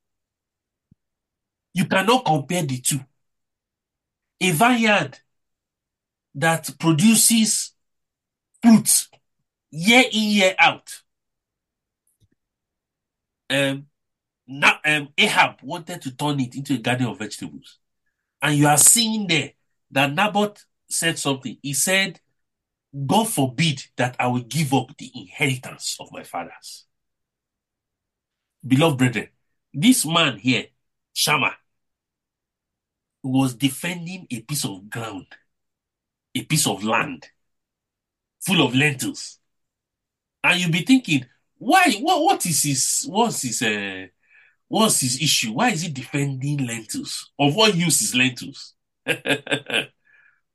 You cannot compare the two. A vineyard that produces fruits year in, year out. Um, now, um, Ahab wanted to turn it into a garden of vegetables. And you are seeing there that Naboth said something. He said, God forbid that I will give up the inheritance of my fathers. Beloved brethren, this man here, Shammah, was defending a piece of ground, a piece of land full of lentils. And you'll be thinking, why? What, what is his, what's his, uh, what's his issue? Why is he defending lentils? Of what use is lentils? (laughs)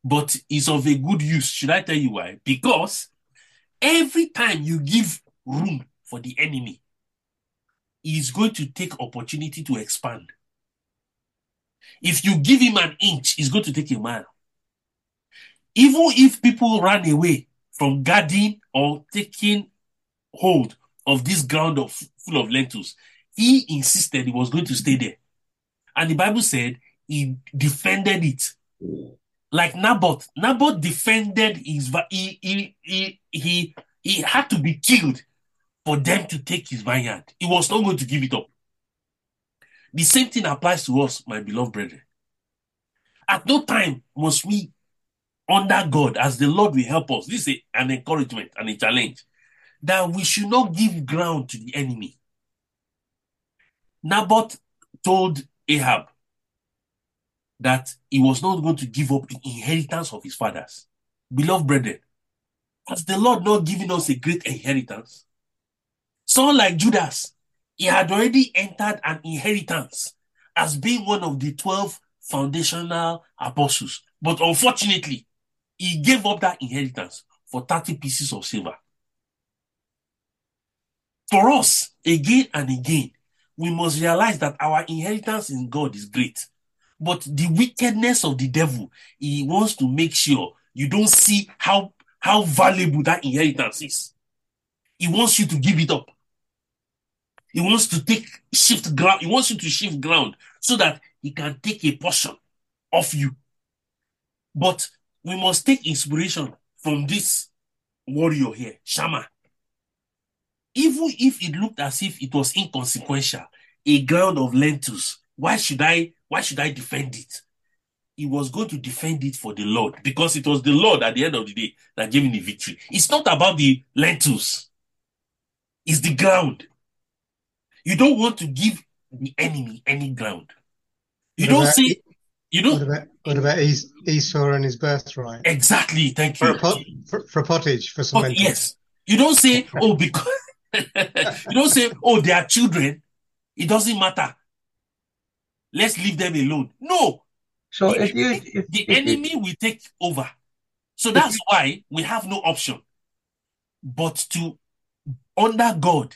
but it's of a good use. Should I tell you why? Because every time you give room for the enemy, he is going to take opportunity to expand. If you give him an inch, he's going to take a mile. Even if people run away from guarding or taking hold of this ground of full of lentils, he insisted he was going to stay there. And the Bible said he defended it. Like Naboth, Naboth defended his he he he he, he had to be killed for them to take his vineyard. He was not going to give it up. The same thing applies to us, my beloved brethren. At no time must we, under God, as the Lord will help us, this is an encouragement and a challenge, that we should not give ground to the enemy. Naboth told Ahab that he was not going to give up the inheritance of his fathers. Beloved brethren, has the Lord not given us a great inheritance? Someone like Judas, he had already entered an inheritance as being one of the 12 foundational apostles. But unfortunately, he gave up that inheritance for 30 pieces of silver. For us, again and again, we must realize that our inheritance in God is great. But the wickedness of the devil, he wants to make sure you don't see how, how valuable that inheritance is. He wants you to give it up. He wants to take shift ground. He wants you to shift ground so that he can take a portion of you. But we must take inspiration from this warrior here, Shammah. Even if it looked as if it was inconsequential, a ground of lentils why should I why should I defend it? He was going to defend it for the Lord because it was the Lord at the end of the day that gave him the victory. It's not about the lentils, it's the ground. You don't want to give the enemy any ground. You What don't about- say, you What don't about what about Esau and his birthright? exactly. Thank For you. a, pot, for, for pottage, for some oh, But lentils. yes, you don't say, oh, because (laughs) you don't say, oh, they are children. It doesn't matter. Let's leave them alone. No, So the if you if, the if you- enemy will take over. So that's why we have no option but to under God,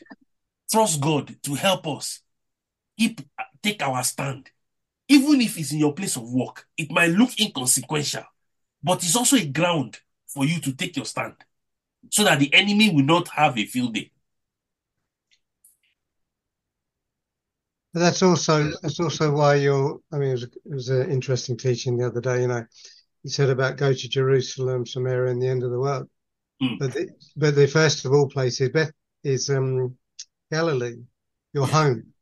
trust God to help us, keep take our stand. Even if it's in your place of work, it might look inconsequential, but it's also a ground for you to take your stand so that the enemy will not have a field day. But that's also that's also why you're. I mean, it was, it was an interesting teaching the other day. You know, you said about go to Jerusalem, Samaria, and the end of the world. Mm. But the, but the first of all places Beth is um Galilee, your Yeah. home,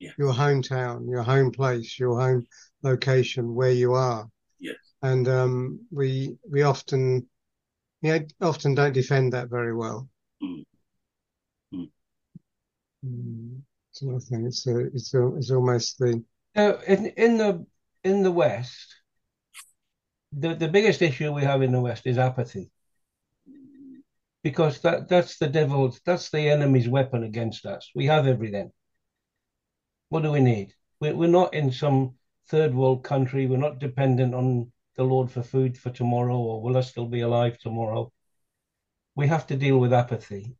Yeah. your hometown, your home place, your home location, where you are. Yes. And um, we we often, yeah, often don't defend that very well. Mm. Mm. Mm. So I think it's a, it's a, it's almost the Now, in in the in the West, the the biggest issue we have in the West is apathy, because that that's the devil's that's the enemy's weapon against us. We have everything. What do we need? We're we're not in some third world country. We're not dependent on the Lord for food for tomorrow, or will I still be alive tomorrow? We have to deal with apathy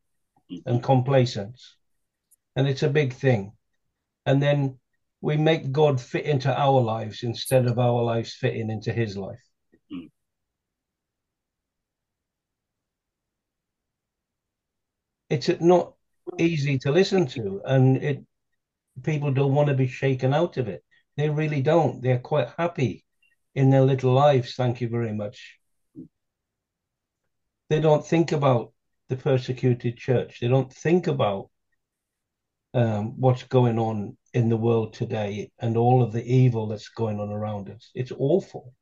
and complacence, and it's a big thing. And then we make God fit into our lives instead of our lives fitting into his life. Hmm. It's not easy to listen to, and it people don't want to be shaken out of it. They really don't. They're quite happy in their little lives. Thank you very much. They don't think about the persecuted church. They don't think about um, what's going on in the world today and all of the evil that's going on around us. It's awful,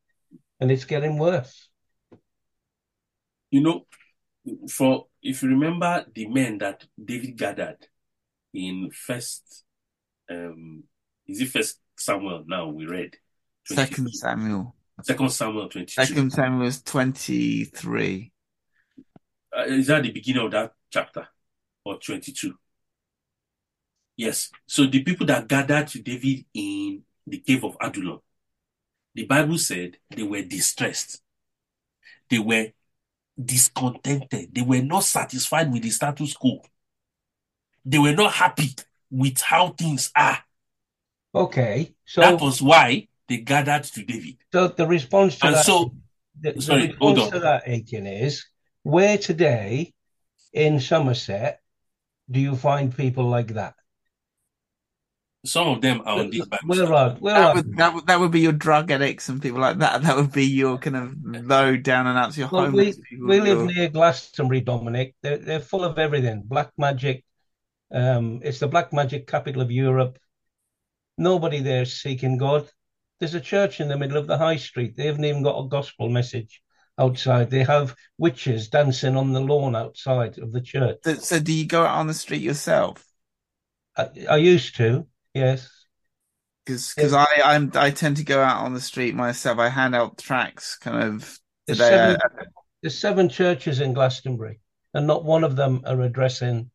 and it's getting worse. You know, for if you remember the men that David gathered in first um is it first Samuel now we read 22. Second Samuel. second Samuel 22 Second Samuel is 23. uh, is that the beginning of that chapter or 22 yes so the people that gathered to David in the cave of Adullam the Bible said they were distressed they were discontented they were not satisfied with the status quo they were not happy with how things are Okay, so that was why they gathered to David so the response to and that, so the, the sorry, hold response on. to that, Aiken, is where today in Somerset do you find people like that? Some of them are on this Bible Where study. are where That are would, that would that would be your drug addicts and people like that. That would be your kind of low down and out. Your Well, homeless we we live your- near Glastonbury, Dominic. They're they're full of everything. Black magic. Um, it's the black magic capital of Europe. Nobody there is seeking God. There's a church in the middle of the high street. They haven't even got a gospel message outside. They have witches dancing on the lawn outside of the church. So, so do you go out on the street yourself? I, I used to, yes. Because Yes. I I'm I tend to go out on the street myself. I hand out tracts kind of There's today. seven, there's seven churches in Glastonbury, and not one of them are addressing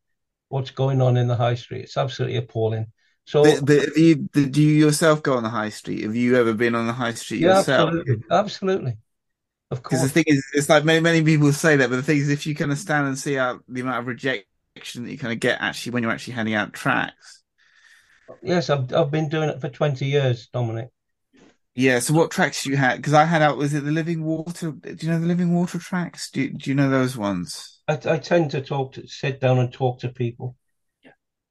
what's going on in the high street. It's absolutely appalling. So, but, but you do you yourself go on the high street? Have you ever been on the high street yeah, yourself? absolutely, absolutely, of Because the thing is, it's like many many people say that, but the thing is, if you kind of stand and see out the amount of rejection that you kind of get actually when you're actually handing out tracts. Yes, I've I've been doing it for 20 years, Dominic. Yeah. So what tracks you had? Because I had out was it the Living Water? Do you know the Living Water tracks? Do do you know those ones? I, I tend to talk to sit down and talk to people.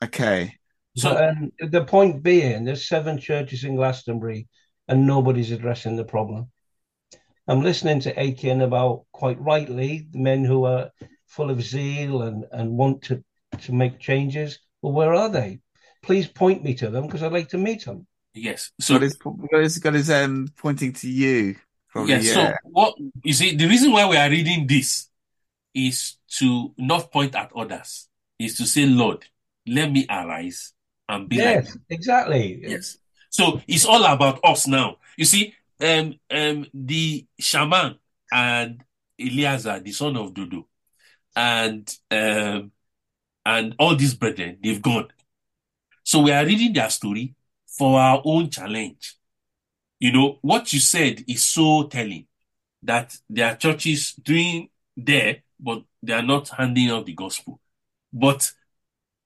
Okay. So But, um, the point being, there's seven churches in Glastonbury, and nobody's addressing the problem. I'm listening to Aiken about quite rightly the men who are full of zeal and, and want to, to make changes. Well, where are they? Please point me to them because I'd like to meet them. Yes. So got his got his, got his um pointing to you. Probably, yes. yeah. So what you see, the reason why we are reading this is to not point at others, is to say, Lord, let me arise and be like Yes, exactly. Yes. So it's all about us now. You see, um, um, the Shammah and Eleazar, the son of Dodo, and um, and all these brethren, they've gone. So we are reading their story for our own challenge. You know, what you said is so telling that there are churches doing there, but they are not handing out the gospel. But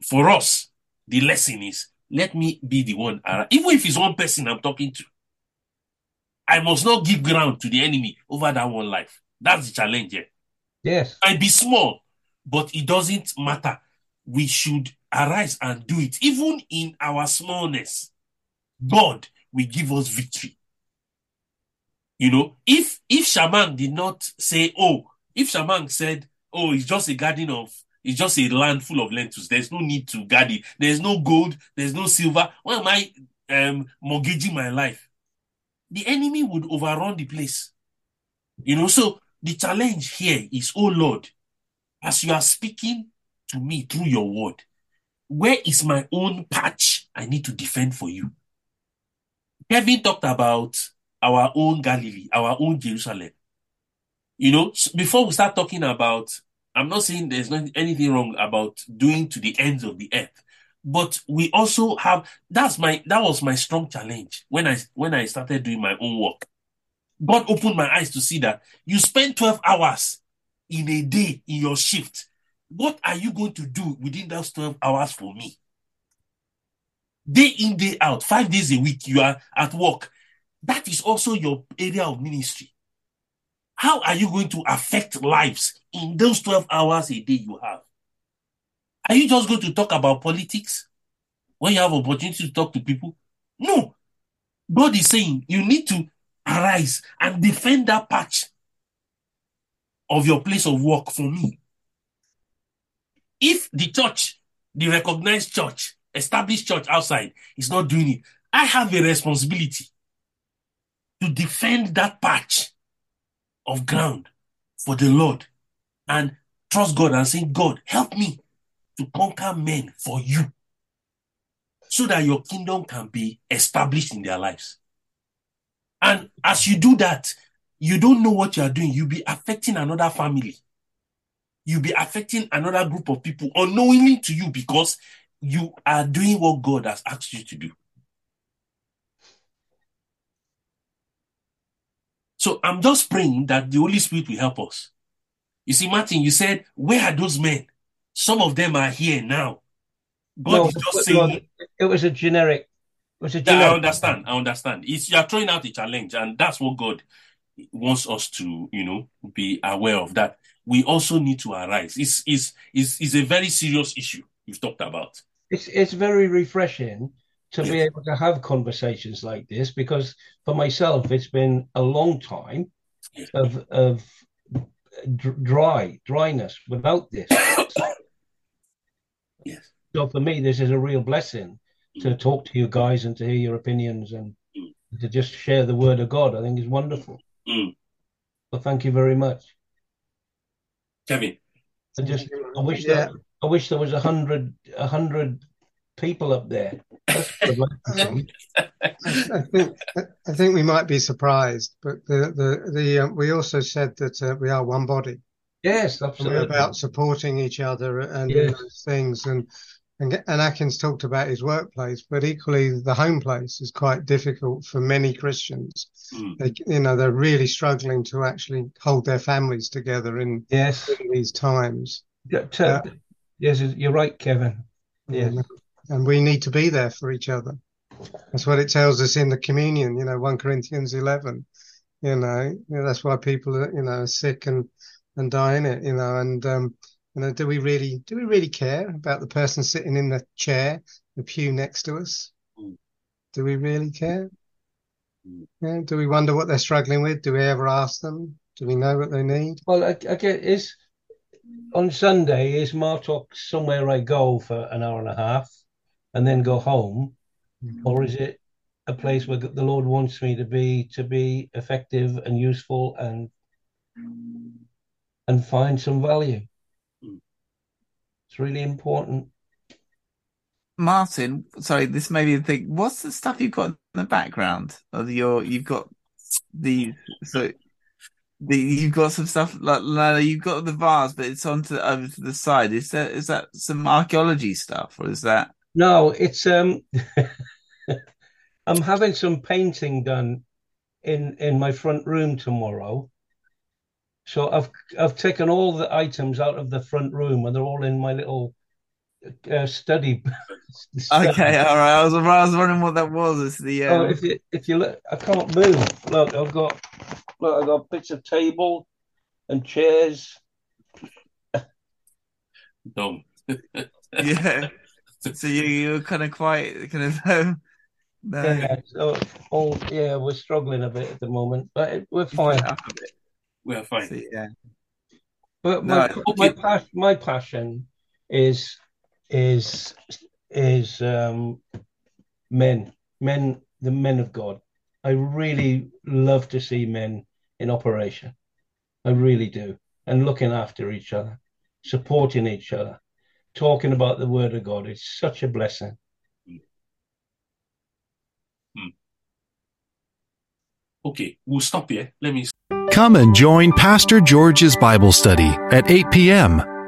for us, the lesson is let me be the one, even if it's one person I'm talking to. I must not give ground to the enemy over that one life. That's the challenge here. Yes. I be small, but it doesn't matter. We should arise and do it. Even in our smallness, God will give us victory. You know, if if Shammah did not say, oh, if Shammah said, oh, it's just a garden of, it's just a land full of lentils. There's no need to guard it. There's no gold. There's no silver. Why am I um, mortgaging my life? The enemy would overrun the place. You know, so the challenge here is, oh Lord, as you are speaking to me through your word, where is my own patch I need to defend for you? Kevin talked about our own Galilee, our own Jerusalem. You know, before we start talking about, I'm not saying there's not anything wrong about doing to the ends of the earth, but we also have that's my that was my strong challenge when I when I started doing my own work. God opened my eyes to see that you spend 12 hours in a day in your shift. What are you going to do within those 12 hours for me? Day in, day out, five days a week, you are at work. That is also your area of ministry. How are you going to affect lives in those 12 hours a day you have? Are you just going to talk about politics when you have opportunity to talk to people? No. God is saying you need to arise and defend that patch of your place of work for me. If the church, the recognized church, established church outside is not doing it, I have a responsibility to defend that patch of ground for the Lord and trust God and say, God, help me to conquer men for you so that your kingdom can be established in their lives. And as you do that, you don't know what you are doing. You'll be affecting another family. You'll be affecting another group of people unknowingly to you because you are doing what God has asked you to do. So I'm just praying that the Holy Spirit will help us. You see, Martin, you said, Where are those men? Some of them are here now. God No, is just saying, it was a generic. It was a Yeah, I understand. I understand. It's you are throwing out a challenge, and that's what God wants us to, you know, be aware of. That we also need to arise. It's is is is a very serious issue you've talked about. It's it's very refreshing to be able to have conversations like this because for myself it's been a long time Yes. of of dry dryness without this. (coughs) Yes. So for me, this is a real blessing to talk to you guys and to hear your opinions and Mm. to just share the word of God. I think is wonderful. Mm. Well, thank you very much. Kevin. I just I wish Yeah. that I wish there was a hundred a hundred people up there. I'd like to see. I think I think we might be surprised, but the the the um, we also said that uh, we are one body. Yes, And we're absolutely. about supporting each other and Yes. those things. And, and and Atkins talked about his workplace, but equally the home place is quite difficult for many Christians. Mm. They, you know, they're really struggling to actually hold their families together in, Yes. in these times. Yeah, t- yes, you're right, Kevin. Yes. And, and we need to be there for each other. That's what it tells us in the communion, you know, 1 Corinthians 11. You know, you know, that's why people are, you know, are sick and, and die in it, you know, and, um, you know, do we really, do we really care about the person sitting in the chair, the pew next to us? Mm. Do we really care? Mm. Yeah. Do we wonder what they're struggling with? Do we ever ask them? Do we know what they need? Well, I, I get is on Sunday is Martock somewhere I go for an hour and a half and then go home, or is it a place where the Lord wants me to be to be effective and useful and and find some value. It's really important. Martin, sorry, this may be the thing. What's the stuff you've got in the background of your? You've got the so the you've got some stuff like no, you've got the vase, but it's onto over to the side. Is that is that some archaeology stuff, or is that? No, it's um. (laughs) I'm having some painting done in in my front room tomorrow. So I've I've taken all the items out of the front room, and they're all in my little uh, study. (laughs) okay, all right. I was I was wondering what that was. It's the um... oh, if you if you look, I can't move. Look, I've got look, I've got bits of table and chairs. Dumb. (laughs) yeah. So you you're kind of quite kind of um, (laughs) no. Yeah, so all yeah, we're struggling a bit at the moment, but we're fine. We're fine. So, yeah. But No, my okay. my, pas- my passion is is is um men men the men of God. I really love to see men in operation. I really do, and looking after each other, supporting each other, talking about the Word of God. It's such a blessing. Okay, we'll stop here. Let me Come and join Pastor George's Bible study at 8 p.m.